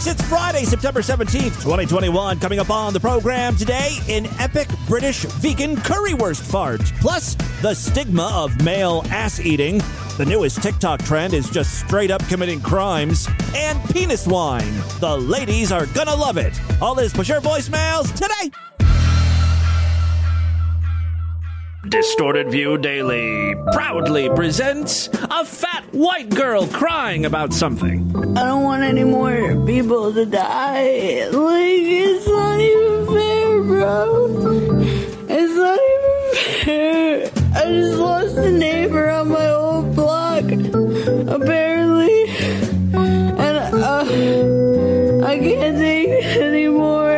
Freaks, it's Friday, September 17th, 2021. Coming up on the program today, an epic British vegan currywurst fart. Plus, the stigma of male ass eating. The newest TikTok trend is just straight up committing crimes. And penis wine. The ladies are gonna love it. All this push your voicemails today. Distorted View Daily proudly presents a fat white girl crying about something. I don't want any more people to die. Like, it's not even fair, bro. It's not even fair. I just lost a neighbor on my old block, apparently. And uh, I can't take it anymore.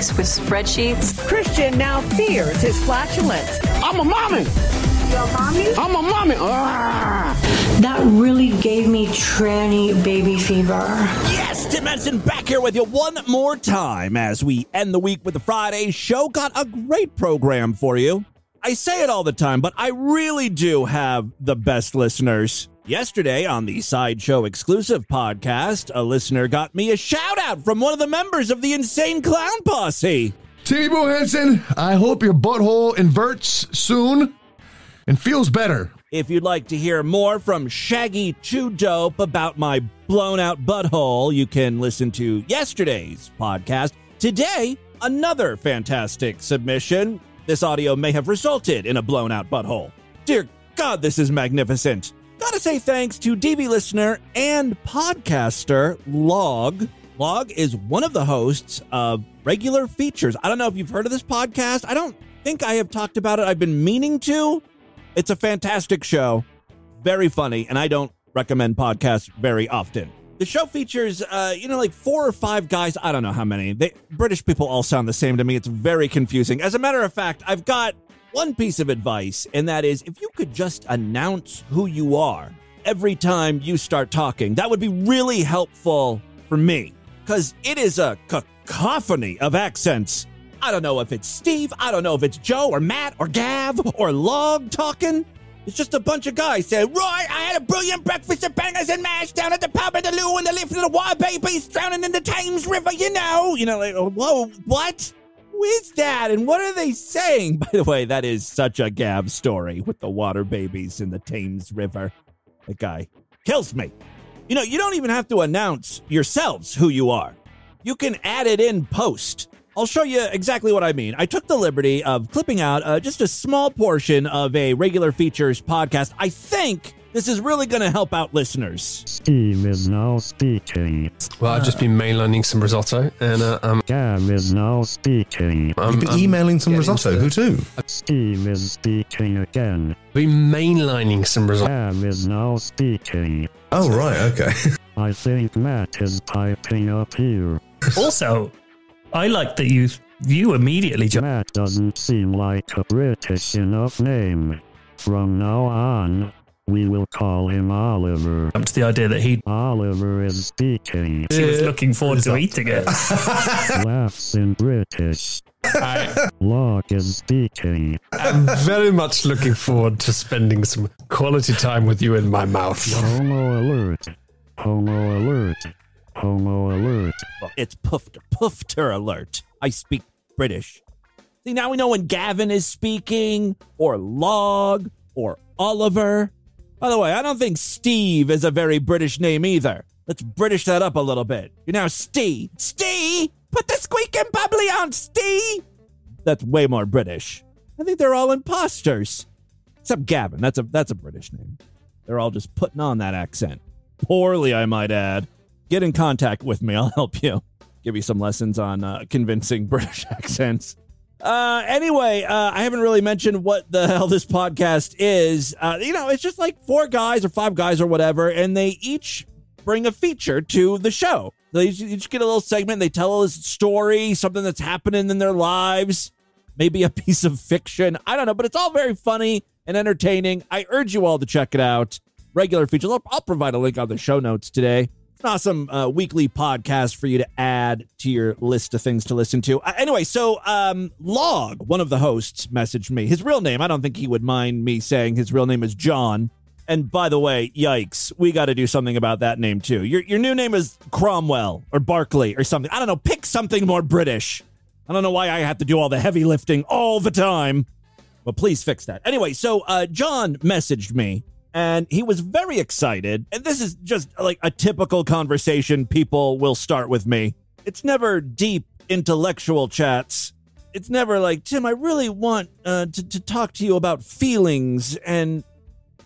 For with spreadsheets? Christian now fears his flatulence. I'm a mommy. You a mommy? I'm a mommy. Ah. That really gave me tranny baby fever. Yes, Tim Henson back here with you one more time as we end the week with the Friday show. Got a great program for you. I say it all the time, but I really do have the best listeners. Yesterday on the Sideshow exclusive podcast, a listener got me a shout out from one of the members of the Insane Clown Posse. Boo Henson, I hope your butthole inverts soon and feels better. If you'd like to hear more from Shaggy 2 Dope about my blown out butthole, you can listen to yesterday's podcast. Today, another fantastic submission. This audio may have resulted in a blown out butthole. Dear God, this is magnificent. Gotta say thanks to DV listener and podcaster Log. Log is one of the hosts of regular features. I don't know if you've heard of this podcast. I don't think I have talked about it. I've been meaning to. It's a fantastic show, very funny, and I don't recommend podcasts very often. The show features, uh, you know, like four or five guys. I don't know how many. They, British people all sound the same to me. It's very confusing. As a matter of fact, I've got one piece of advice, and that is if you could just announce who you are every time you start talking, that would be really helpful for me because it is a cacophony of accents. I don't know if it's Steve, I don't know if it's Joe or Matt or Gav or Log talking. It's just a bunch of guys saying, Roy, I had a brilliant breakfast of bangers and mash down at the pub at the loo and the lift of the water babies drowning in the Thames River, you know. You know, like, oh, whoa, what? Is that? And what are they saying? By the way, that is such a Gav story with the water babies in the Thames River. That guy kills me. You know, you don't even have to announce yourselves who you are. You can add it in post. I'll show you exactly what I mean. I took the liberty of clipping out uh, just a small portion of a regular features podcast. I think this is really going to help out listeners. Steve is now speaking. Well, I've just been mainlining some risotto, and uh, um, Gav is now speaking. I'm, You've been I'm emailing some getting risotto. into Who the- to? Steve is speaking again. Been mainlining some risotto. Gav is now speaking. Oh, right, okay. I think Matt is piping up here. Also, I like that you you immediately just That doesn't seem like a British enough name. From now on, we will call him Oliver. jumped to the idea that he Oliver is speaking. she was looking forward to eating it. Laughs in British. Log is speaking. I'm very much looking forward to spending some quality time with you in my mouth. Homo alert. Homo alert. Homo alert. It's poofter, poofter alert. I speak British. See, now we know when Gavin is speaking, or Log, or Oliver. By the way, I don't think Steve is a very British name either. Let's British that up a little bit. You're now Steve. Steve! Put the squeaking bubbly on, Steve! That's way more British. I think they're all imposters. Except Gavin. That's a that's a British name. They're all just putting on that accent. Poorly, I might add. Get in contact with me. I'll help you. Give you some lessons on uh, convincing British accents. Uh, anyway, uh, I haven't really mentioned what the hell this podcast is. Uh, you know, it's just like four guys or five guys or whatever, and they each bring a feature to the show. They each, each get a little segment. They tell a story, something that's happening in their lives, maybe a piece of fiction. I don't know, but it's all very funny and entertaining. I urge you all to check it out. Regular features. I'll, I'll provide a link on the show notes today. An awesome uh, weekly podcast for you to add to your list of things to listen to. Uh, anyway, so um, Log, one of the hosts, messaged me. His real name, I don't think he would mind me saying his real name is John. And by the way, yikes, we got to do something about that name too. Your your new name is Cromwell or Barkley or something. I don't know. Pick something more British. I don't know why I have to do all the heavy lifting all the time. But please fix that. Anyway, so uh, John messaged me and he was very excited. And this is just like a typical conversation people will start with me. It's never deep intellectual chats. It's never like, Tim, I really want uh, to, to talk to you about feelings and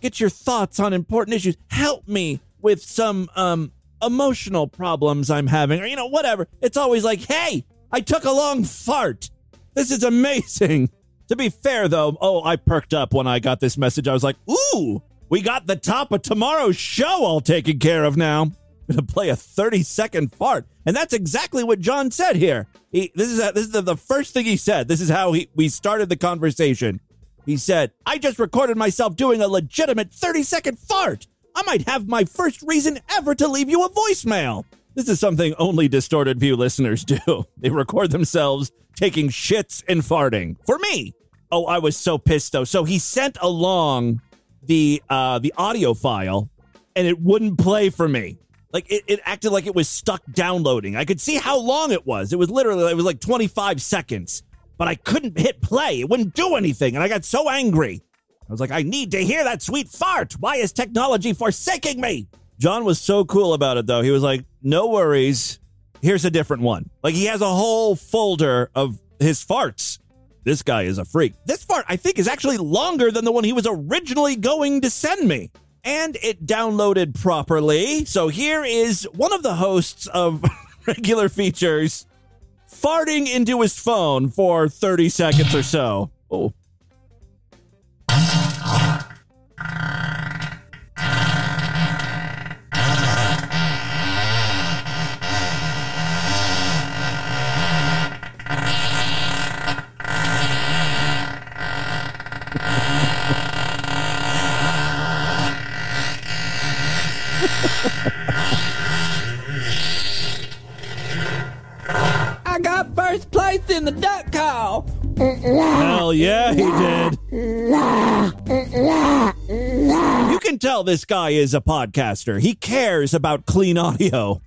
get your thoughts on important issues. Help me with some um, emotional problems I'm having, or, you know, whatever. It's always like, hey, I took a long fart. This is amazing. To be fair, though, oh, I perked up when I got this message. I was like, ooh, we got the top of tomorrow's show all taken care of now. Gonna play a 30 second fart. And that's exactly what John said here. He, this is this is the, the first thing he said. This is how he, we started the conversation. He said, I just recorded myself doing a legitimate 30 second fart. I might have my first reason ever to leave you a voicemail. This is something only Distorted View listeners do. They record themselves taking shits and farting. For me. Oh, I was so pissed though. So he sent along the uh the audio file and it wouldn't play for me. Like it, it acted like it was stuck downloading. I could see how long it was. It was literally it was like 25 seconds. But I couldn't hit play. It wouldn't do anything. And I got so angry. I was like, I need to hear that sweet fart. Why is technology forsaking me? John was so cool about it, though. He was like, no worries. Here's a different one. Like, he has a whole folder of his farts. This guy is a freak. This fart, I think, is actually longer than the one he was originally going to send me. And it downloaded properly. So here is one of the hosts of regular features farting into his phone for 30 seconds or so. Oh. This guy is a podcaster. He cares about clean audio.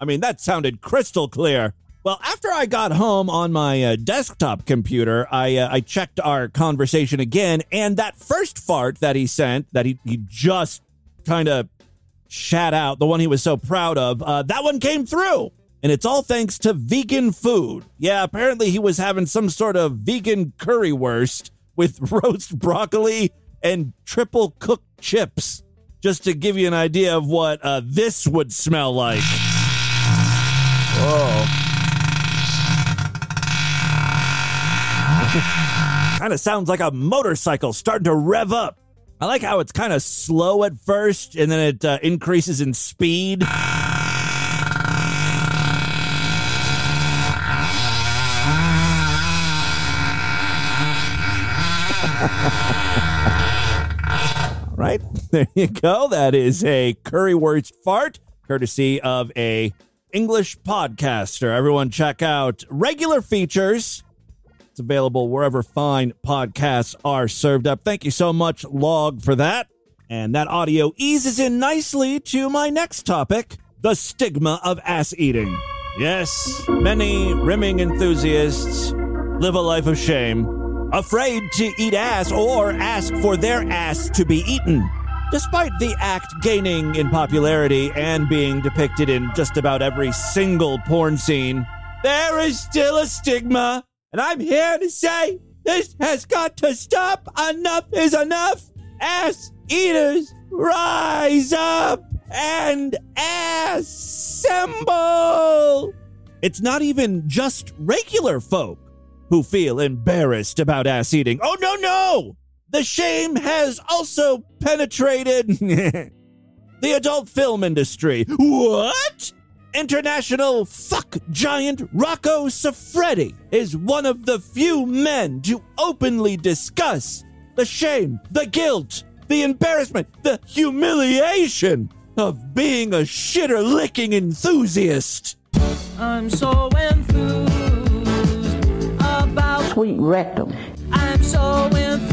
I mean, that sounded crystal clear. Well, after I got home on my uh, desktop computer, I uh, I checked our conversation again, and that first fart that he sent, that he, he just kind of shat out, the one he was so proud of, uh, that one came through. And it's all thanks to vegan food. Yeah, apparently he was having some sort of vegan currywurst with roast broccoli and triple cooked chips just to give you an idea of what uh, this would smell like. oh, kind of sounds like a motorcycle starting to rev up. I like how it's kind of slow at first and then it uh, increases in speed. Right, there you go. That is a currywurst fart, courtesy of a English podcaster. Everyone, check out regular features. It's available wherever fine podcasts are served up. Thank you so much, Log, for that. And that audio eases in nicely to my next topic the stigma of ass eating. Yes, many rimming enthusiasts live a life of shame, afraid to eat ass or ask for their ass to be eaten. Despite the act gaining in popularity and being depicted in just about every single porn scene, there is still a stigma. And I'm here to say this has got to stop. Enough is enough. Ass eaters, rise up and assemble. It's not even just regular folk who feel embarrassed about ass eating. Oh, no, no! The shame has also penetrated the adult film industry. What? International fuck giant Rocco Siffredi is one of the few men to openly discuss the shame, the guilt, the embarrassment, the humiliation of being a shitter licking enthusiast. I'm so enthused about sweet rectum. I'm so enthused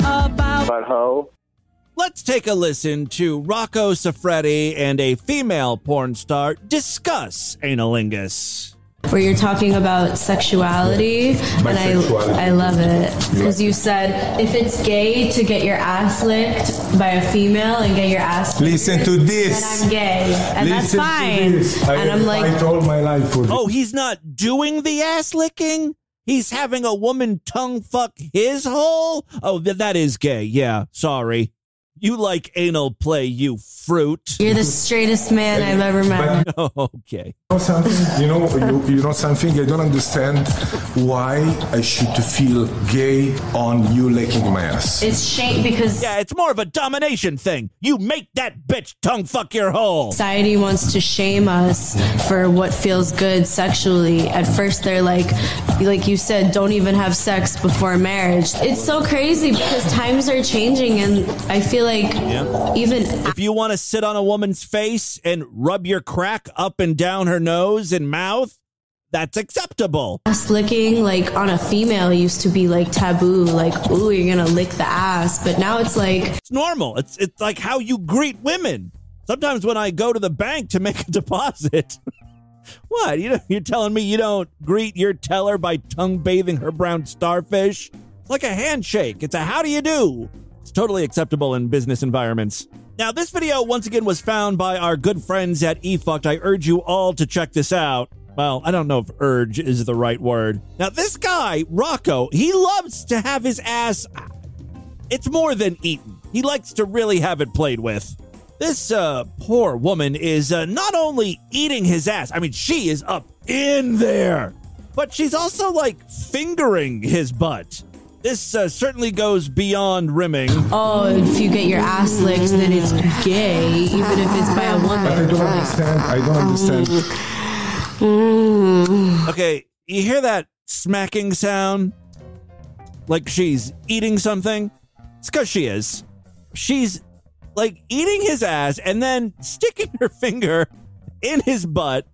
about butthole. Let's take a listen to Rocco Siffredi and a female porn star discuss anilingus. Where you're talking about sexuality, and I, I love it because you said if it's gay to get your ass licked by a female and get your ass Listen to this. then I'm gay, and Listen that's fine. To this. I and I'm have like, fight all my life for this. Oh, he's not doing the ass licking? He's having a woman tongue fuck his hole? Oh, th- that is gay. Yeah, sorry. You like anal play, you fruit. you're the straightest man I've ever met. okay. You know something? You know, you, you know something? I don't understand why I should feel gay on you licking my ass. It's shame because Yeah, it's more of a domination thing. You make that bitch tongue fuck your hole. society wants to shame us for what feels good sexually. At first, they're like, like you said, don't even have sex before marriage. It's so crazy because times are changing, and I feel like even If you want to sit on a woman's face and rub your crack up and down her nose and mouth, that's acceptable. ass licking, like on a female, used to be like taboo. Like, ooh, you're gonna lick the ass, but now it's like It's normal. It's it's like how you greet women. Sometimes when I go to the bank to make a deposit, what you know, you're telling me you don't greet your teller by tongue bathing her brown starfish? It's like a handshake. It's a how do you do. Totally acceptable in business environments. Now, this video once again was found by our good friends at eFukt. I urge you all to check this out. Well, I don't know if urge is the right word. Now, this guy, Rocco, he loves to have his ass it's more than eaten. He likes to really have it played with. This uh, poor woman is uh, not only eating his ass, I mean, she is up in there, but she's also like fingering his butt. This uh, certainly goes beyond rimming. oh, if you get your ass licked, then it's gay, even if it's by a woman. I don't understand. I don't understand. Okay, you hear that smacking sound? Like she's eating something? It's because she is. She's like eating his ass and then sticking her finger in his butt,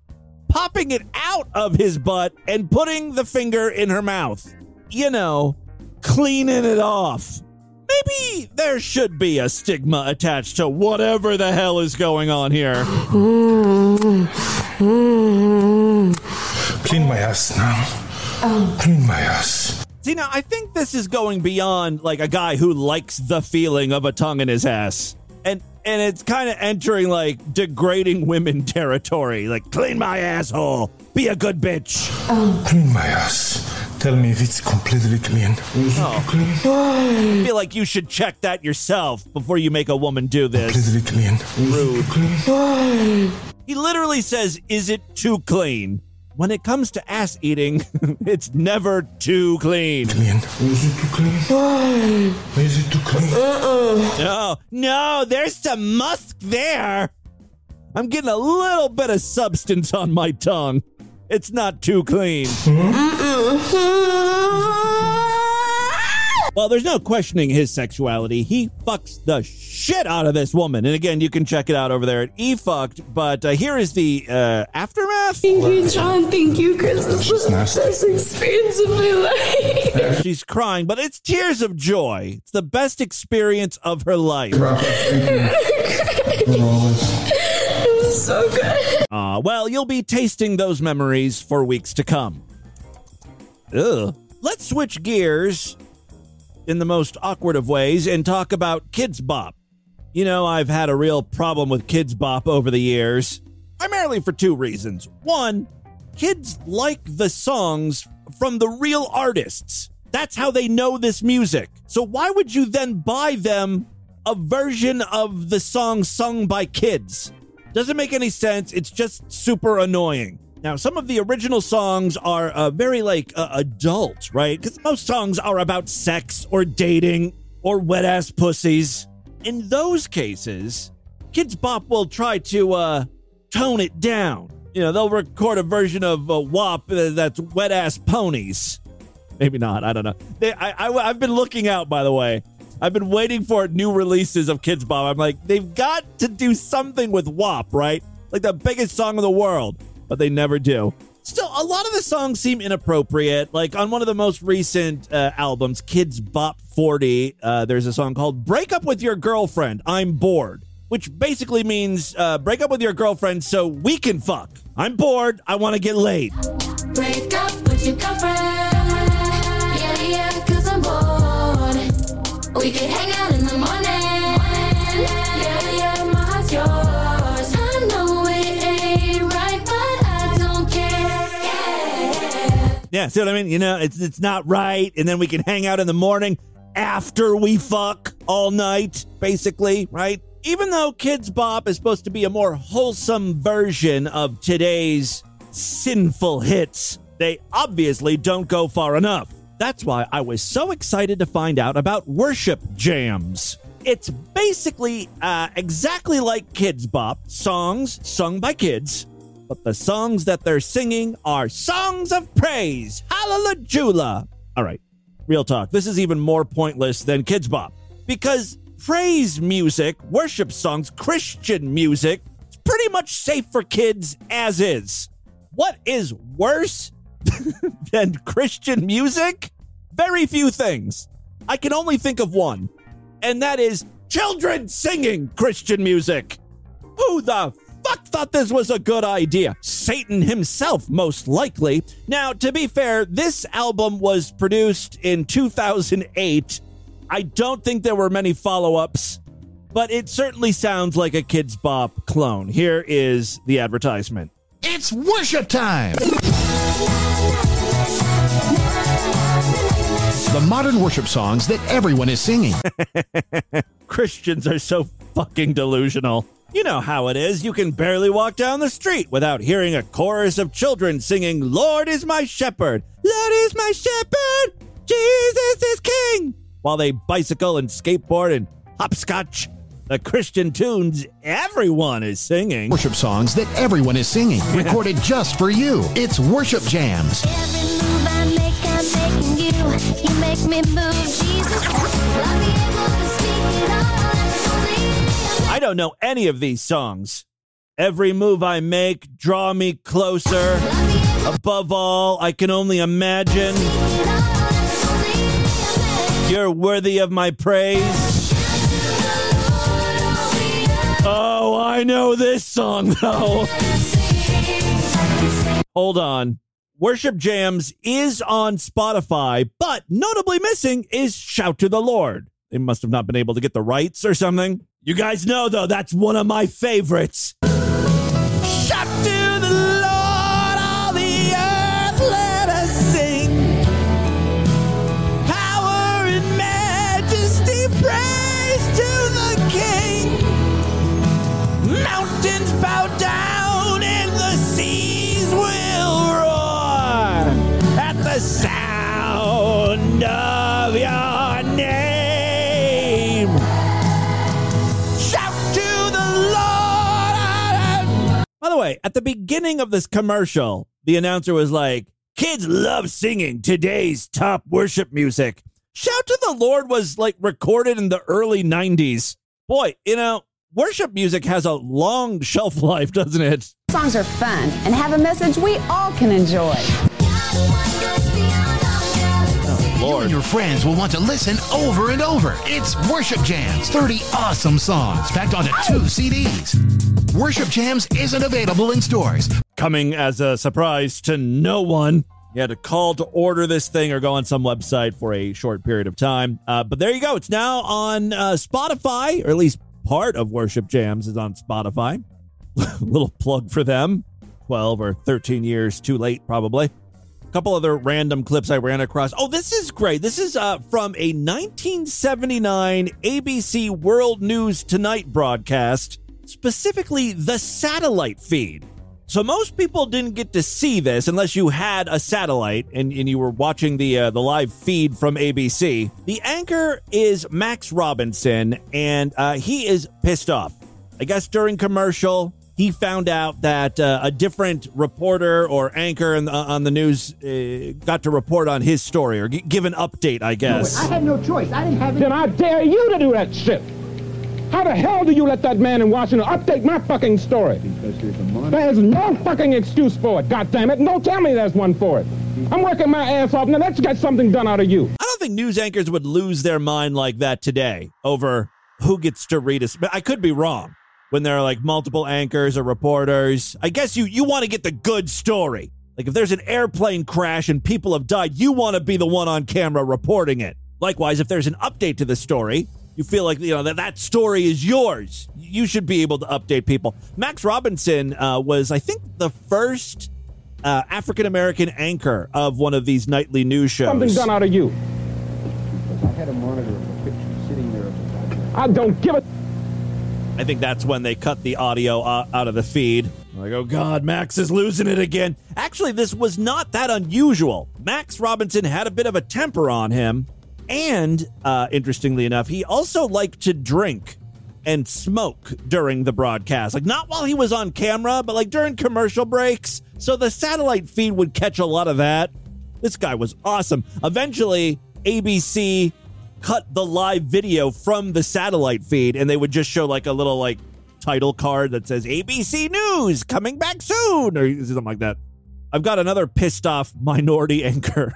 popping it out of his butt, and putting the finger in her mouth. You know, cleaning it off. Maybe there should be a stigma attached to whatever the hell is going on here. Clean my ass now. Clean my ass. See, now I think this is going beyond like a guy who likes the feeling of a tongue in his ass. And and it's kind of entering like degrading women territory. Like, clean my asshole. Be a good bitch. Clean my ass. Tell me if it's completely clean. Is it clean? I feel like you should check that yourself before you make a woman do this. Completely clean. Rude. Oh. He literally says, Is it too clean? When it comes to ass eating, it's never too clean. Clean. Is it too clean? Oh. Is it too clean? Uh-uh. No, no, there's some musk there. I'm getting a little bit of substance on my tongue. It's not too clean. Well, there's no questioning his sexuality. He fucks the shit out of this woman. And again, you can check it out over there at E Fucked. But uh, here is the uh, aftermath. Thank you, John. Thank you, Chris. This was the nasty. best experience of my life. She's crying, but it's tears of joy. It's the best experience of her life. it was so good. Uh, well, you'll be tasting those memories for weeks to come. Ugh. Let's switch gears in the most awkward of ways and talk about Kidz Bop. You know, I've had a real problem with Kidz Bop over the years, primarily for two reasons. One, kids like the songs from the real artists. That's how they know this music. So why would you then buy them a version of the song sung by kids? Doesn't make any sense. It's just super annoying. Now, some of the original songs are uh, very like uh, adult, right? Because most songs are about sex or dating or wet ass pussies. In those cases, Kidz Bop will try to uh, tone it down. You know, they'll record a version of uh, WAP uh, that's wet ass ponies. Maybe not. I don't know. They, I, I, I've been looking out, by the way. I've been waiting for new releases of Kidz Bop. I'm like, they've got to do something with WAP, right? Like the biggest song in the world, but they never do. Still, a lot of the songs seem inappropriate. Like on one of the most recent uh, albums, Kidz Bop 40, uh, there's a song called Break Up With Your Girlfriend, I'm Bored, which basically means uh, break up with your girlfriend so we can fuck. I'm bored. I want to get laid. Break up with your girlfriend. We hang out in the morning. Yeah. Yeah, see what I mean? You know, it's it's not right, and then we can hang out in the morning after we fuck all night, basically, right? Even though Kidz Bop is supposed to be a more wholesome version of today's sinful hits, they obviously don't go far enough. That's why I was so excited to find out about worship jams. It's basically uh, exactly like Kidz Bop, songs sung by kids, but the songs that they're singing are songs of praise. Hallelujah. All right, real talk. This is even more pointless than Kidz Bop because praise music, worship songs, Christian music, it's pretty much safe for kids as is. What is worse than Christian music? Very few things. I can only think of one, and that is children singing Christian music. Who the fuck thought this was a good idea? Satan himself, most likely. Now, to be fair, this album was produced in 2008. I don't think there were many follow ups, but it certainly sounds like a Kidz Bop clone. Here is the advertisement. It's worship time! The modern worship songs that everyone is singing. Christians are so fucking delusional. You know how it is. You can barely walk down the street without hearing a chorus of children singing, Lord is my shepherd, Lord is my shepherd, Jesus is king, while they bicycle and skateboard and hopscotch. The Christian tunes everyone is singing. Worship songs that everyone is singing. Recorded just for you. It's Worship Jams. I make, I'm making you. You make me move, Jesus. I'll be able to speak it all. I don't know any of these songs. Every move I make, draw me closer. Above all, I can only imagine you're worthy of my praise. I know this song though. Hold on. Worship Jams is on Spotify, but notably missing is Shout to the Lord. They must have not been able to get the rights or something. You guys know, though, that's one of my favorites. Sound of your name. Shout to the Lord. By the way, at the beginning of this commercial, the announcer was like, Kids love singing today's top worship music. Shout to the Lord was like recorded in the early 90s. Boy, you know, worship music has a long shelf life, doesn't it? Songs are fun and have a message we all can enjoy. You and your friends will want to listen over and over. It's Worship Jams, 30 awesome songs packed onto two CDs. Worship Jams isn't available in stores. Coming as a surprise to no one. You had to call to order this thing or go on some website for a short period of time. Uh, but there you go. It's now on uh, Spotify, or at least part of Worship Jams is on Spotify. Little plug for them. 12 or 13 years too late, probably. Couple other random clips I ran across. Oh, this is great. This is uh, from a 1979 ABC World News Tonight broadcast, specifically the satellite feed. So most people didn't get to see this unless you had a satellite and, and you were watching the uh, the live feed from ABC. The anchor is Max Robinson, and uh, he is pissed off. I guess during commercial, he found out that uh, a different reporter or anchor in, uh, on the news uh, got to report on his story or g- give an update. I guess. I had no choice. I didn't have it. Then I dare you to do that shit. How the hell do you let that man in Washington update my fucking story? There's no fucking excuse for it, God damn it! Don't tell me there's one for it. I'm working my ass off. Now let's get something done out of you. I don't think news anchors would lose their mind like that today over who gets to read us. But I could be wrong. When there are like multiple anchors or reporters, I guess you you want to get the good story. Like if there's an airplane crash and people have died, you want to be the one on camera reporting it. Likewise, if there's an update to the story, you feel like you know that that story is yours. You should be able to update people. Max Robinson uh, was, I think, the first uh, African American anchor of one of these nightly news shows. Something done out of you. I had a monitor of a picture sitting there. I don't give a. I think that's when they cut the audio uh, out of the feed. Like, oh God, Max is losing it again. Actually, this was not that unusual. Max Robinson had a bit of a temper on him. And uh, interestingly enough, he also liked to drink and smoke during the broadcast. Like, not while he was on camera, but like during commercial breaks. So the satellite feed would catch a lot of that. This guy was awesome. Eventually, ABC cut the live video from the satellite feed and they would just show like a little like title card that says ABC News coming back soon or something like that. I've got another pissed off minority anchor.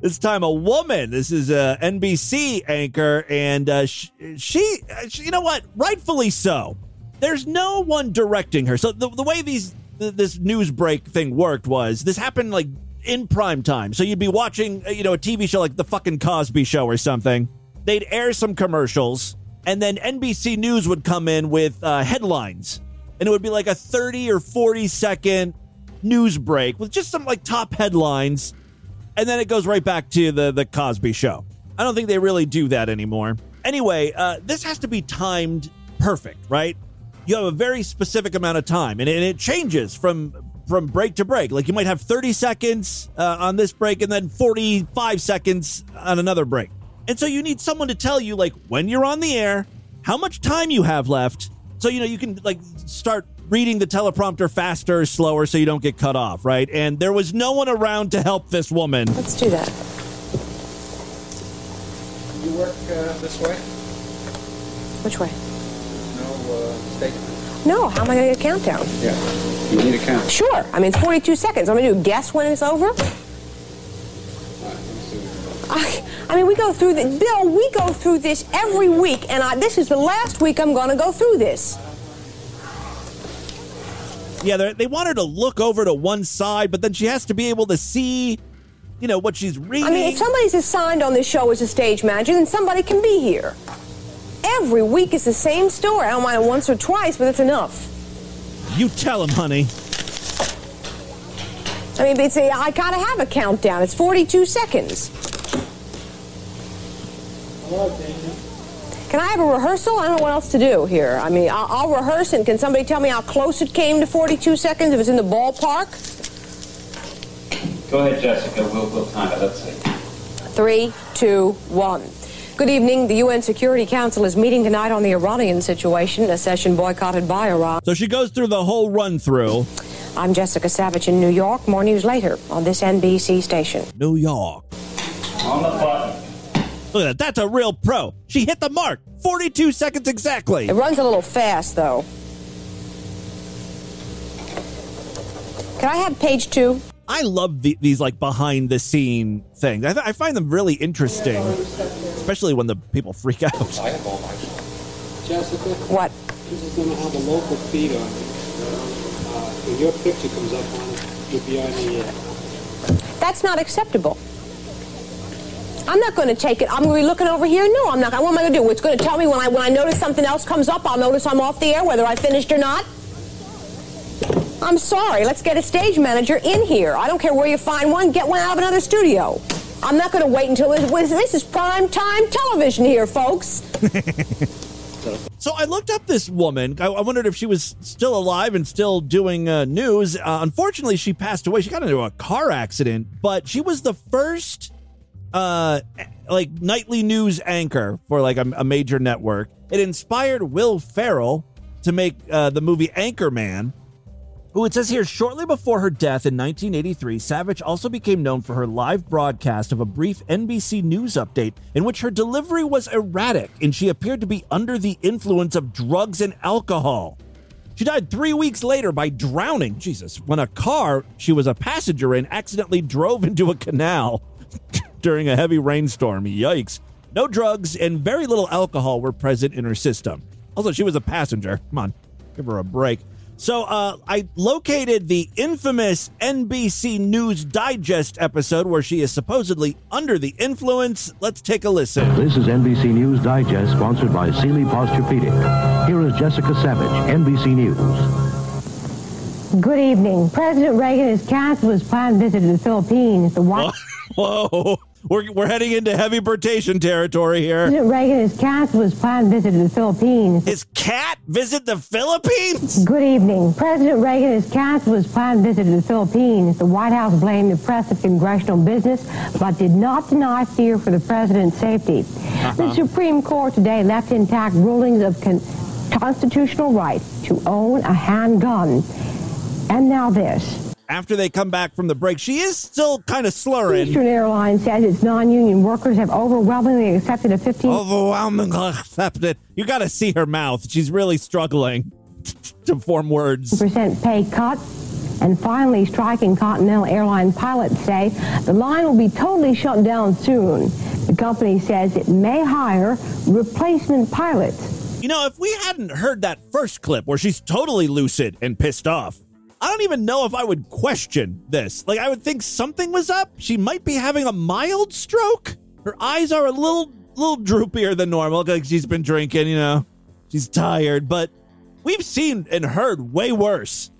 this time a woman. This is a NBC anchor, and uh, she, she, you know what? Rightfully so. There's no one directing her. So the, the way these this news break thing worked was this happened like in prime time. So you'd be watching, uh, you know, a TV show like the fucking Cosby Show or something. They'd air some commercials, and then NBC News would come in with uh, headlines, and it would be like a 30 or 40 second news break with just some like top headlines and then it goes right back to the the Cosby Show. I don't think they really do that anymore. Anyway, uh, this has to be timed perfect, right? You have a very specific amount of time, and it, and it changes from from break to break. Like you might have 30 seconds uh, on this break, and then 45 seconds on another break. And so you need someone to tell you like when you're on the air, how much time you have left, so you know you can like start reading the teleprompter faster or slower so you don't get cut off, right? And there was no one around to help this woman. Let's do that. You work uh, this way? Which way? No uh, statement. No, how am I going to get a countdown? Yeah. You need a count. Sure. I mean, it's 42 seconds. I'm going to guess when it's over. I, I mean, we go through the Bill. We go through this every week, and I, this is the last week I'm going to go through this. Yeah, they want her to look over to one side, but then she has to be able to see, you know, what she's reading. I mean, if somebody's assigned on this show as a stage manager, then somebody can be here. Every week is the same story. I don't mind it once or twice, but it's enough. You tell him, honey. I mean, it's a, I gotta have a countdown. It's 42 seconds. Can I have a rehearsal? I don't know what else to do here. I mean, I'll, I'll rehearse, and can somebody tell me how close it came to 42 seconds? If it's in the ballpark? Go ahead, Jessica. We'll, we'll time it. Let's see. Three, two, one. Good evening. The UN Security Council is meeting tonight on the Iranian situation, a session boycotted by Iran. So she goes through the whole run through. I'm Jessica Savage in New York. More news later on this NBC station. New York. On the button. Look at that. That's a real pro. She hit the mark. 42 seconds exactly. It runs a little fast, though. Can I have page two? I love the, these like behind the scene things. I, th- I find them really interesting, especially when the people freak out. Jessica? What? This is going to have a local feed on it. Uh, when your picture comes up on it, you'll be on the air. That's not acceptable. I'm not going to take it. I'm going to be looking over here. No, I'm not. What am I going to do? It's going to tell me when I when I notice something else comes up. I'll notice I'm off the air, whether I finished or not. I'm sorry. Let's get a stage manager in here. I don't care where you find one. Get one out of another studio. I'm not going to wait until this, this is prime time television here, folks. So I looked up this woman. I, I wondered if she was still alive and still doing uh, news. Uh, unfortunately, she passed away. She got into a car accident, but she was the first uh like nightly news anchor for like a, a major network. It inspired Will Ferrell to make uh, the movie Anchorman. Who it says here shortly before her death in 1983, Savage also became known for her live broadcast of a brief NBC News update in which her delivery was erratic and she appeared to be under the influence of drugs and alcohol. She died three weeks later by drowning, Jesus, when a car she was a passenger in accidentally drove into a canal during a heavy rainstorm. Yikes. No drugs and very little alcohol were present in her system. Also, she was a passenger. Come on, give her a break. So, uh, I located the infamous NBC News Digest episode where she is supposedly under the influence. Let's take a listen. This is NBC News Digest, sponsored by Sealy Posturepedic. Here is Jessica Savage, NBC News. Good evening. President Reagan has canceled his planned visit to the Philippines. The White Whoa, we're, we're heading into heavy Bertation territory here. President Reagan has canceled his planned visit the Philippines. His cat visit the Philippines? Good evening. President Reagan has canceled his planned visit the Philippines. The White House blamed the press of congressional business, but did not deny fear for the president's safety. Uh-huh. The Supreme Court today left intact rulings of con- constitutional right to own a handgun. And now this. After they come back from the break, she is still kind of slurring. Eastern Airlines says its non-union workers have overwhelmingly accepted a 15 Overwhelmingly accepted. You got to see her mouth. She's really struggling to form words. percent pay cut. And finally, striking Continental Airlines pilots say the line will be totally shut down soon. The company says it may hire replacement pilots. You know, if we hadn't heard that first clip where she's totally lucid and pissed off, I don't even know if I would question this. Like, I would think something was up. She might be having a mild stroke. Her eyes are a little, little droopier than normal because she's been drinking, you know. She's tired, but we've seen and heard way worse.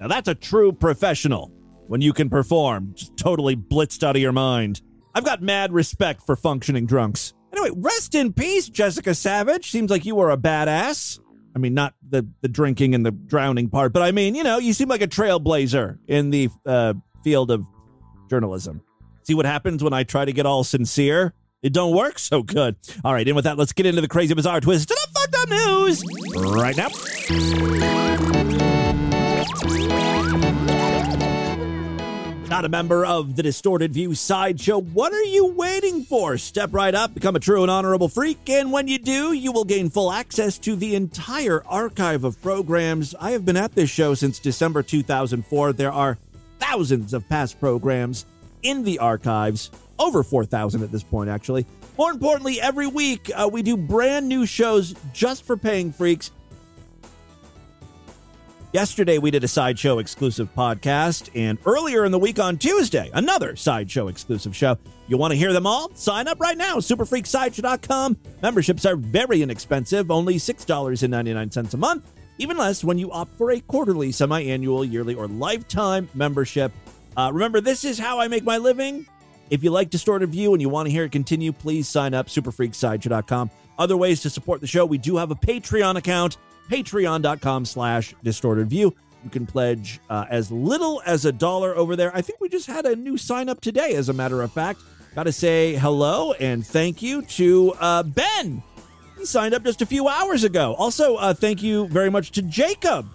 Now, that's a true professional when you can perform just totally blitzed out of your mind. I've got mad respect for functioning drunks. Anyway, rest in peace, Jessica Savage. Seems like you were a badass. I mean, not the, the drinking and the drowning part, but I mean, you know, you seem like a trailblazer in the uh, field of journalism. See what happens when I try to get all sincere? It don't work so good. All right, and with that, let's get into the crazy, bizarre twist to the fucked up news right now. Not a member of the Distorted View Sideshow. What are you waiting for? Step right up, become a true and honorable freak, and when you do, you will gain full access to the entire archive of programs. I have been at this show since December 2004. There are thousands of past programs in the archives, over 4,000 at this point, actually. More importantly, every week uh, we do brand new shows just for paying freaks. Yesterday, we did a Sideshow exclusive podcast, and earlier in the week on Tuesday, another Sideshow exclusive show. You want to hear them all? Sign up right now, superfreaksideshow.com. Memberships are very inexpensive, only $6.99 a month, even less when you opt for a quarterly, semi annual, yearly, or lifetime membership. Uh, remember, this is how I make my living. If you like Distorted View and you want to hear it continue, please sign up, superfreaksideshow.com. Other ways to support the show, we do have a Patreon account patreon.com slash distorted view. You can pledge uh, as little as a dollar over there. I think we just had a new sign up today as a matter of fact. Gotta say hello and thank you to uh, ben. He signed up just a few hours ago. Also uh, thank you very much to jacob.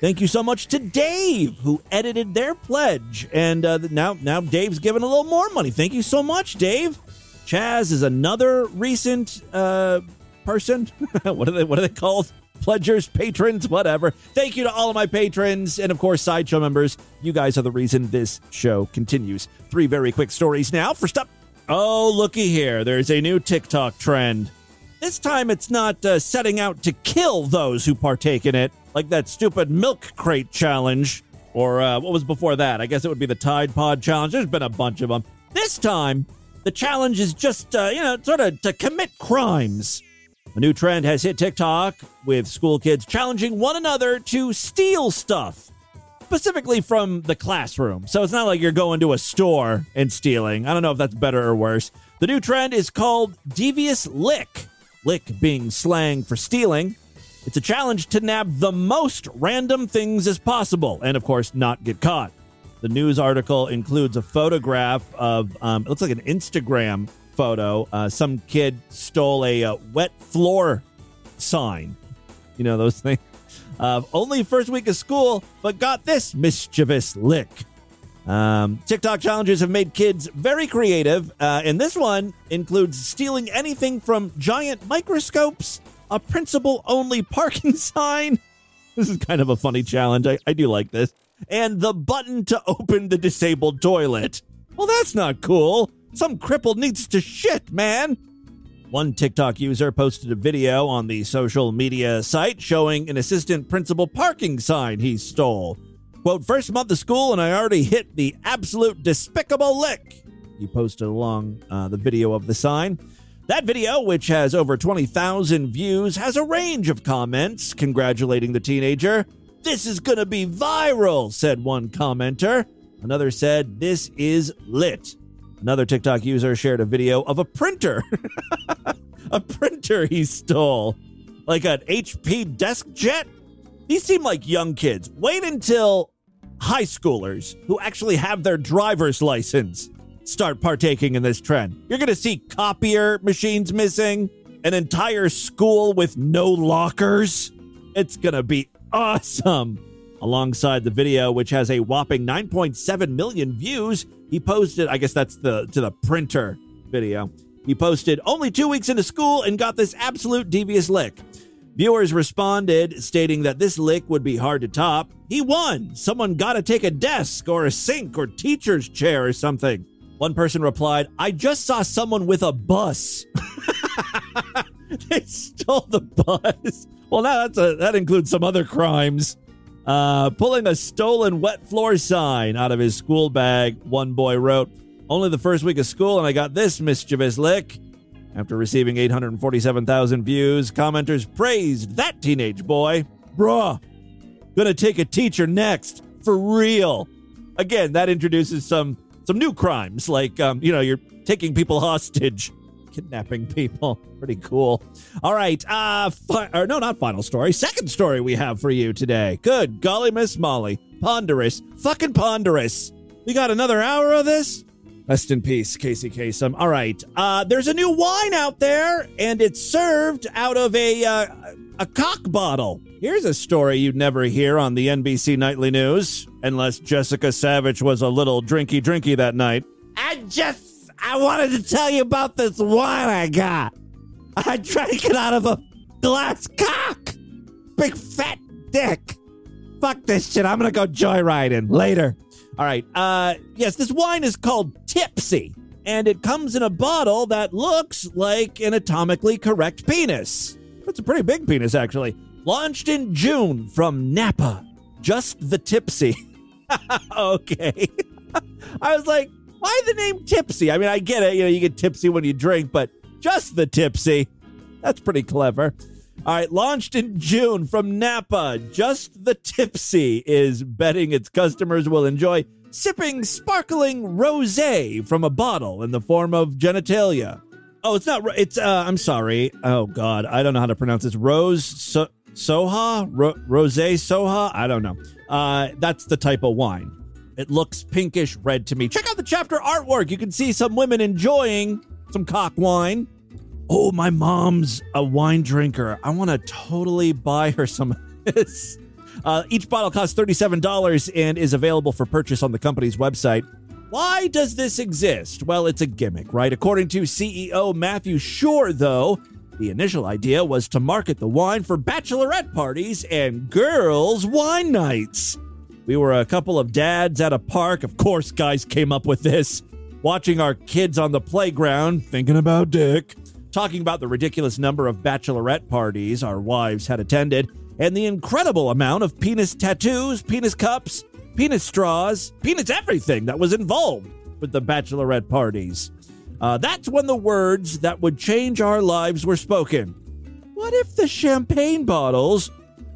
Thank you so much to dave who edited their pledge. And uh, now now dave's giving a little more money. Thank you so much dave. Chaz is another recent uh, person. what are they? What are they called? Pledgers, patrons, whatever. Thank you to all of my patrons and, of course, sideshow members. You guys are the reason this show continues. Three very quick stories now. First up, oh, looky here. There's a new TikTok trend. This time it's not uh, setting out to kill those who partake in it, like that stupid milk crate challenge. Or uh, what was before that? I guess it would be the Tide Pod challenge. There's been a bunch of them. This time, the challenge is just, uh, you know, sort of to commit crimes. A new trend has hit TikTok with school kids challenging one another to steal stuff, specifically from the classroom. So it's not like you're going to a store and stealing. I don't know if that's better or worse. The new trend is called Devious Lick, lick being slang for stealing. It's a challenge to nab the most random things as possible and, of course, not get caught. The news article includes a photograph of, um, it looks like an Instagram photo. Uh, some kid stole a uh, wet floor sign. You know, those things. Uh, only first week of school, but got this mischievous lick. Um, TikTok challenges have made kids very creative, uh, and this one includes stealing anything from giant microscopes, a principal only parking sign. This is kind of a funny challenge. I, I do like this. And the button to open the disabled toilet. Well, that's not cool. Some cripple needs to shit, man. One TikTok user posted a video on the social media site showing an assistant principal parking sign he stole. Quote, first month of school and I already hit the absolute despicable lick. He posted along uh, the video of the sign. That video, which has over 20,000 views, has a range of comments congratulating the teenager. This is to be viral, said one commenter. Another said, This is lit. Another TikTok user shared a video of a printer. a printer he stole. Like an HP desk jet. These seem like young kids. Wait until high schoolers who actually have their driver's license start partaking in this trend. You're going to see copier machines missing, an entire school with no lockers. It's going to be awesome. Alongside the video, which has a whopping 9.7 million views, he posted, I guess that's the to the printer video. He posted only two weeks into school and got this absolute devious lick. Viewers responded, stating that this lick would be hard to top. He won. Someone got to take a desk or a sink or teacher's chair or something. One person replied, I just saw someone with a bus. they stole the bus. Well, now that's a, that includes some other crimes. Uh, pulling a stolen wet floor sign out of his school bag, one boy wrote, Only the first week of school, and I got this mischievous lick. After receiving 847,000 views, commenters praised that teenage boy. Bruh, gonna take a teacher next, for real. Again, that introduces some some new crimes, like um, you know, you're taking people hostage, kidnapping people. Pretty cool. All right, uh, fi- or no, not final story. Second story we have for you today. Good golly, Miss Molly, ponderous, fucking ponderous. We got another hour of this. Rest in peace, Casey Kasem. All right. Uh, there's a new wine out there, and it's served out of a uh, a cock bottle. Here's a story you'd never hear on the NBC Nightly News, unless Jessica Savitch was a little drinky drinky that night. I just I wanted to tell you about this wine I got. I drank it out of a glass cock. Big fat dick. Fuck this shit. I'm gonna go joyriding later. All right. Uh, yes, this wine is called Tipsy, and it comes in a bottle that looks like an atomically correct penis. It's a pretty big penis, actually. Launched in June from Napa. Just the Tipsy. okay. I was like, why the name Tipsy? I mean, I get it. You know, you get tipsy when you drink, but just the Tipsy. That's pretty clever. All right, launched in June from Napa, Just the Tipsy is betting its customers will enjoy sipping sparkling rosé from a bottle in the form of genitalia. Oh, it's not. It's. Uh, I'm sorry. Oh God, I don't know how to pronounce this. Rose so, Soha, Ro, rosé Soha. I don't know. Uh, that's the type of wine. It looks pinkish red to me. Check out the chapter artwork. You can see some women enjoying some cock wine. Oh, my mom's a wine drinker. I want to totally buy her some of this. Uh, each bottle costs $37 and is available for purchase on the company's website. Why does this exist? Well, it's a gimmick, right? According to CEO Matthew Shore, though, the initial idea was to market the wine for bachelorette parties and girls' wine nights. We were a couple of dads at a park. Of course, guys came up with this, watching our kids on the playground, thinking about Dick, talking about the ridiculous number of bachelorette parties our wives had attended, and the incredible amount of penis tattoos, penis cups, penis straws, penis everything that was involved with the bachelorette parties. Uh, that's when the words that would change our lives were spoken. What if the champagne bottles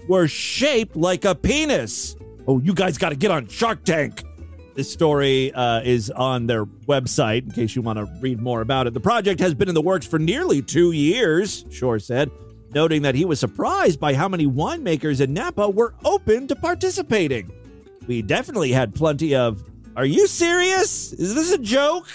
were shaped like a penis? Oh, you guys got to get on Shark Tank. This story uh, is on their website in case you want to read more about it. The project has been in the works for nearly two years, Shore said, noting that he was surprised by how many winemakers in Napa were open to participating. We definitely had plenty of, are you serious? Is this a joke?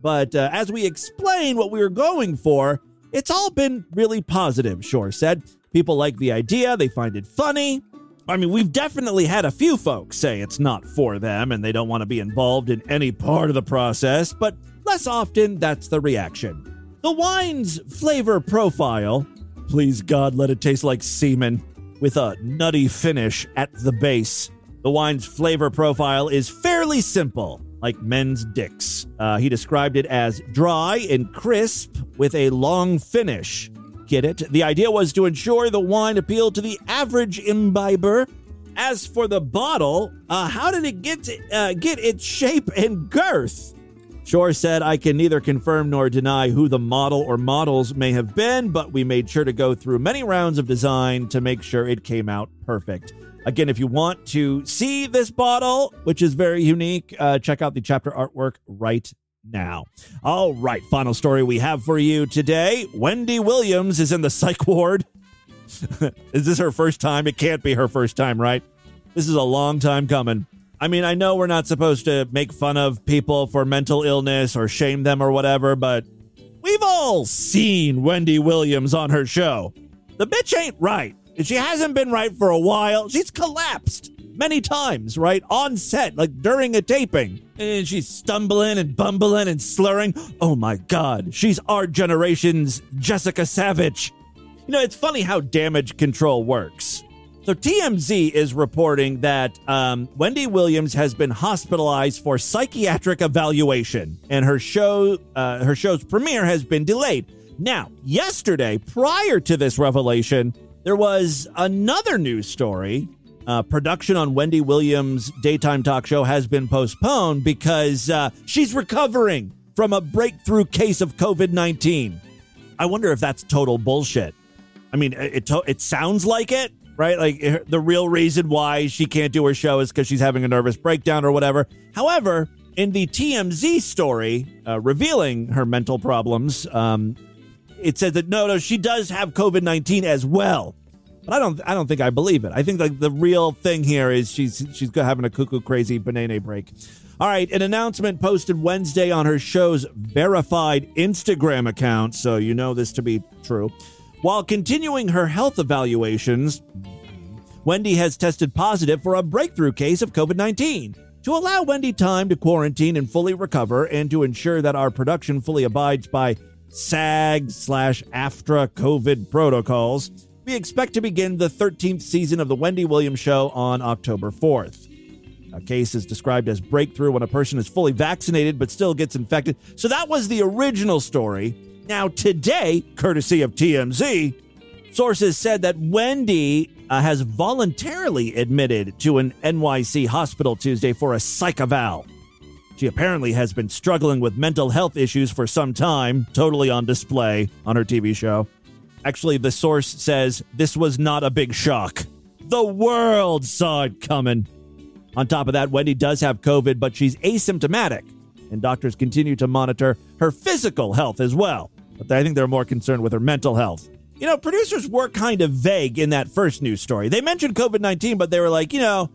But uh, as we explain what we were going for, it's all been really positive, Shore said. People like the idea, they find it funny. I mean, we've definitely had a few folks say it's not for them and they don't want to be involved in any part of the process, but less often that's the reaction. The wine's flavor profile, please God, let it taste like semen, with a nutty finish at the base. The wine's flavor profile is fairly simple, like men's dicks. Uh, he described it as dry and crisp with a long finish. Get it? The idea was to ensure the wine appealed to the average imbiber. As for the bottle, uh, how did it get uh, get its shape and girth? Shore said, I can neither confirm nor deny who the model or models may have been, but we made sure to go through many rounds of design to make sure it came out perfect. Again, if you want to see this bottle, which is very unique, uh, check out the chapter artwork right now. All right, final story we have for you today. Wendy Williams is in the psych ward. is this her first time? It can't be her first time, right? This is a long time coming. I mean, I know we're not supposed to make fun of people for mental illness or shame them or whatever, but we've all seen Wendy Williams on her show. The bitch ain't right. She hasn't been right for a while. She's collapsed many times, right? On set, like during a taping. And she's stumbling and bumbling and slurring. Oh my God. She's our generation's Jessica Savitch. You know, it's funny how damage control works. So TMZ is reporting that um, Wendy Williams has been hospitalized for psychiatric evaluation, and her show, uh, her show's premiere has been delayed. Now, yesterday, prior to this revelation, there was another news story. Uh, production on Wendy Williams' daytime talk show has been postponed because uh, she's recovering from a breakthrough case of COVID 19. I wonder if that's total bullshit. I mean, it, it, it sounds like it, right? Like the real reason why she can't do her show is because she's having a nervous breakdown or whatever. However, in the TMZ story uh, revealing her mental problems, um, it said that no, no, she does have COVID nineteen as well. But I don't, I don't think I believe it. I think like the real thing here is she's she's having a cuckoo crazy banana break. All right, an announcement posted Wednesday on her show's verified Instagram account, so you know this to be true. While continuing her health evaluations, Wendy has tested positive for a breakthrough case of COVID 19. To allow Wendy time to quarantine and fully recover, and to ensure that our production fully abides by SAG slash AFTRA COVID protocols, we expect to begin the 13th season of The Wendy Williams Show on October 4th. A case is described as breakthrough when a person is fully vaccinated but still gets infected. So that was the original story. Now, today, courtesy of TMZ, sources said that Wendy uh, has voluntarily admitted to an NYC hospital Tuesday for a psych eval. She apparently has been struggling with mental health issues for some time, totally on display on her TV show. Actually, the source says this was not a big shock. The world saw it coming. On top of that, Wendy does have COVID, but she's asymptomatic, and doctors continue to monitor her physical health as well. But I think they're more concerned with her mental health. You know, producers were kind of vague in that first news story. They mentioned COVID 19, but they were like, you know,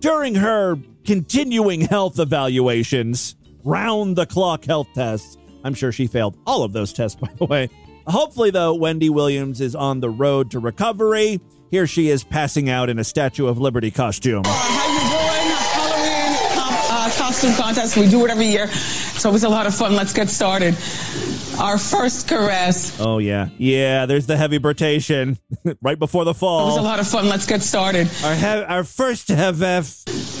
during her continuing health evaluations, round the clock health tests. I'm sure she failed all of those tests, by the way. Hopefully, though, Wendy Williams is on the road to recovery. Here she is passing out in a Statue of Liberty costume. Uh, how you doing? Uh, Halloween uh, uh, costume contest. We do it every year. It's always a lot of fun. Let's get started. Our first caress. Oh yeah, yeah. There's the heavy rotation right before the fall. It was a lot of fun. Let's get started. Our he- our first have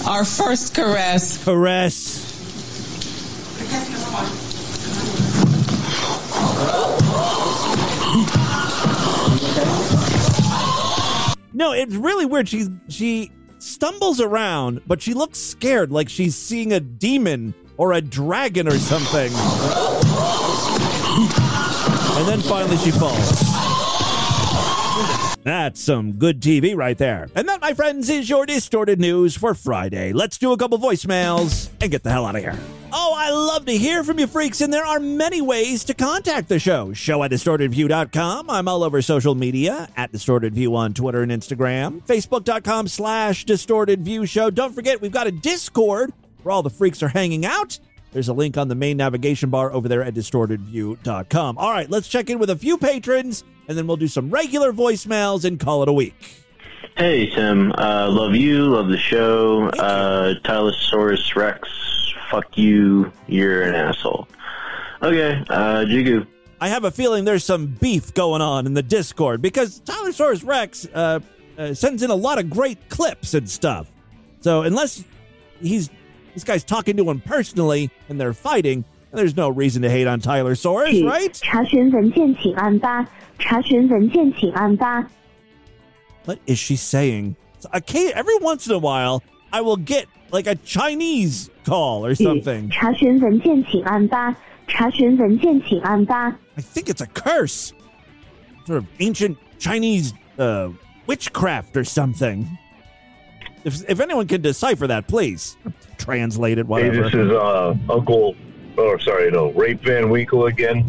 Our first caress. caress. No, it's really weird. She's she stumbles around, but she looks scared, like she's seeing a demon or a dragon or something. And then finally she falls. That's some good TV right there. And that, my friends, is your distorted news for Friday. Let's do a couple voicemails and get the hell out of here. Oh, I love to hear from you freaks, and there are many ways to contact the show. Show at distortedview.com. I'm all over social media at distortedview on Twitter and Instagram. Facebook.com slash distortedview show. Don't forget, we've got a Discord where all the freaks are hanging out. There's a link on the main navigation bar over there at distortedview.com. All right, let's check in with a few patrons, and then we'll do some regular voicemails and call it a week. Hey Tim, uh, love you, love the show. Uh, Tylosaurus Rex, fuck you, you're an asshole. Okay, uh, Jigu. I have a feeling there's some beef going on in the Discord because Tylosaurus Rex uh, uh, sends in a lot of great clips and stuff. So unless he's this guy's talking to him personally and they're fighting, there's no reason to hate on Tylosaurus, right? 查询文件请按八， 查询文件请按八。 What is she saying? So, okay, every once in a while, I will get like a Chinese call or something. 查询文件请按八，查询文件请按八。 I think it's a curse, sort of ancient Chinese uh, witchcraft or something. If if anyone can decipher that, please translate it. Hey, Whatever. this is uh, Uncle, or sorry, no, Rape Van Winkle again.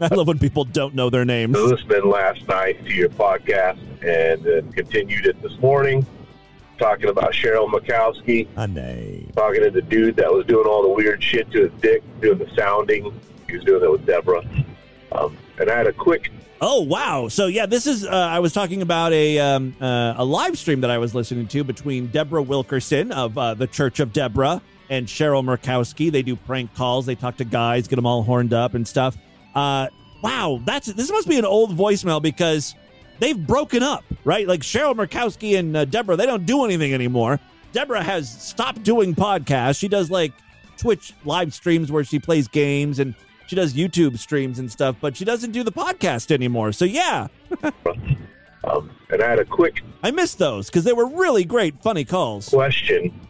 I love when people don't know their names. I listened last night to your podcast and then continued it this morning, talking about Cheryl Mikowski. I name. Talking to the dude that was doing all the weird shit to his dick, doing the sounding. He was doing that with Deborah. Um, and I had a quick Oh wow! So yeah, this is uh, I was talking about a um, uh, a live stream that I was listening to between Deborah Wilkerson of uh, the Church of Deborah and Cheryl Murkowski. They do prank calls. They talk to guys, get them all horned up and stuff. Uh, wow, that's this must be an old voicemail because they've broken up, right? Like Cheryl Murkowski and uh, Deborah, they don't do anything anymore. Deborah has stopped doing podcasts. She does like Twitch live streams where she plays games and she does YouTube streams and stuff, but she doesn't do the podcast anymore. So yeah, um, and I had a quick I missed those because they were really great, funny calls. question.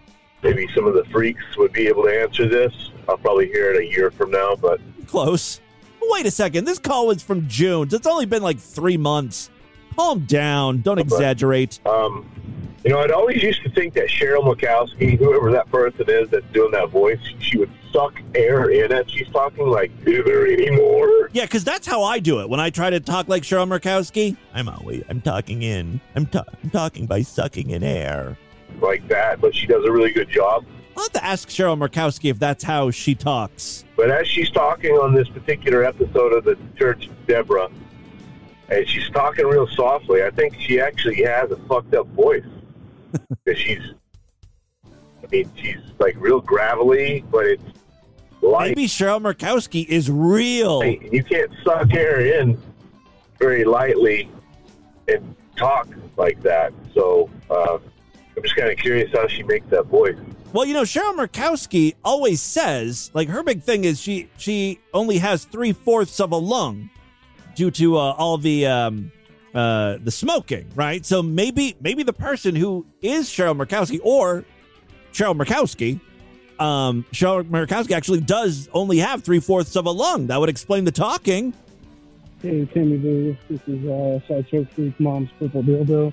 Maybe some of the freaks would be able to answer this. I'll probably hear it a year from now, but Close. Wait a second. This call was from June. It's only been like three months. Calm down. Don't exaggerate. Um, you know, I'd always used to think that Cheryl Mikowski, whoever that person is that's doing that voice, she would suck air in as she's talking. Like, is there any more? Yeah, because that's how I do it when I try to talk like Cheryl Murkowski. I'm always I'm talking in. I'm, ta- I'm talking by sucking in air. Like that, but she does a really good job. I'll have to ask Cheryl Murkowski if that's how she talks. But as she's talking on this particular episode of the Church of Deborah, and she's talking real softly, I think she actually has a fucked up voice. Because she's, I mean, she's like real gravelly, but it's light. Maybe Cheryl Murkowski is real. You can't suck air in very lightly and talk like that. So uh, I'm just kind of curious how she makes that voice. Well, you know, Cheryl Murkowski always says, like, her big thing is she she only has three fourths of a lung due to uh, all the um, uh, the smoking, right? So maybe maybe the person who is Cheryl Murkowski or Cheryl Murkowski, um, Cheryl Murkowski actually does only have three fourths of a lung. That would explain the talking. Hey, Tammy Boo. This is uh, Sideshow Freak Mom's Purple Dildo.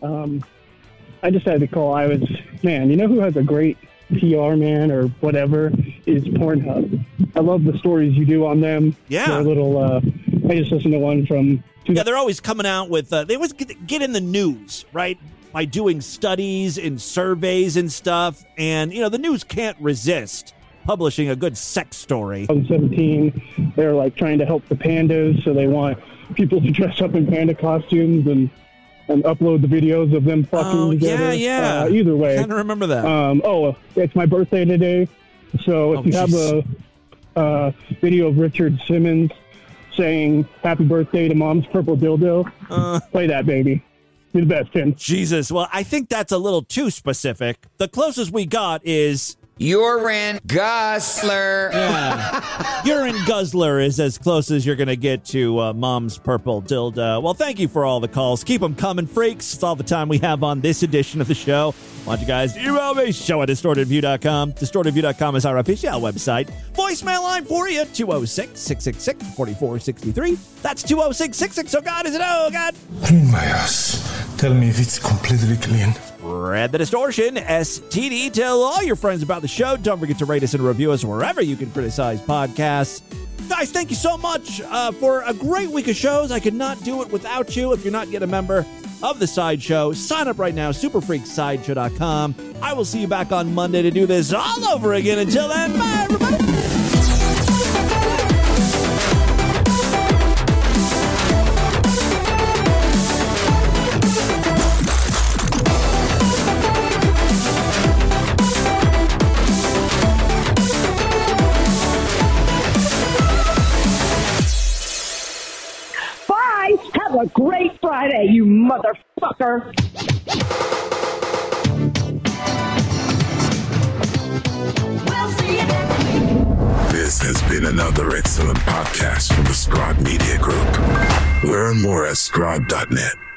Um, I just had to call. I was, man, you know who has a great PR man or whatever is Pornhub. I love the stories you do on them. Yeah. They're little, uh, I just listened to one from. Yeah, they're always coming out with. Uh, they always get, get in the news, right? By doing studies and surveys and stuff, and you know the news can't resist publishing a good sex story. 2017. They're like trying to help the pandas, so they want people to dress up in panda costumes and and upload the videos of them fucking Oh, together. yeah. Uh, either way, Kinda remember that. Um, oh, it's my birthday today, So if Oh, you have a, video of Richard Simmons saying "Happy Birthday" to Mom's Purple Dildo, Uh. play that baby. You're the best, Tim. Jesus. Well, I think that's a little too specific. The closest we got is Urine Guzzler. Yeah. Urine Guzzler is as close as you're going to get to uh, Mom's Purple Dildo. Well, thank you for all the calls. Keep them coming, freaks. It's all the time we have on this edition of the show. Want you guys to email me, show at distortedview.com. Distortedview.com is our official website. Voicemail line for you, 206 666 4463. That's 206 666. Oh, God, is it? Oh, God. Clean my ass. Tell me if it's completely clean. Spread the distortion. STD. Tell all your friends about the show. Don't forget to rate us and review us wherever you can criticize podcasts. Guys, thank you so much uh, for a great week of shows. I could not do it without you. If you're not yet a member of the Sideshow, sign up right now, superfreaksideshow.com. I will see you back on Monday to do this all over again. Until then, bye, everybody. Friday, you motherfucker. This has been another excellent podcast from the Scribe Media Group. Learn more at scribe.net.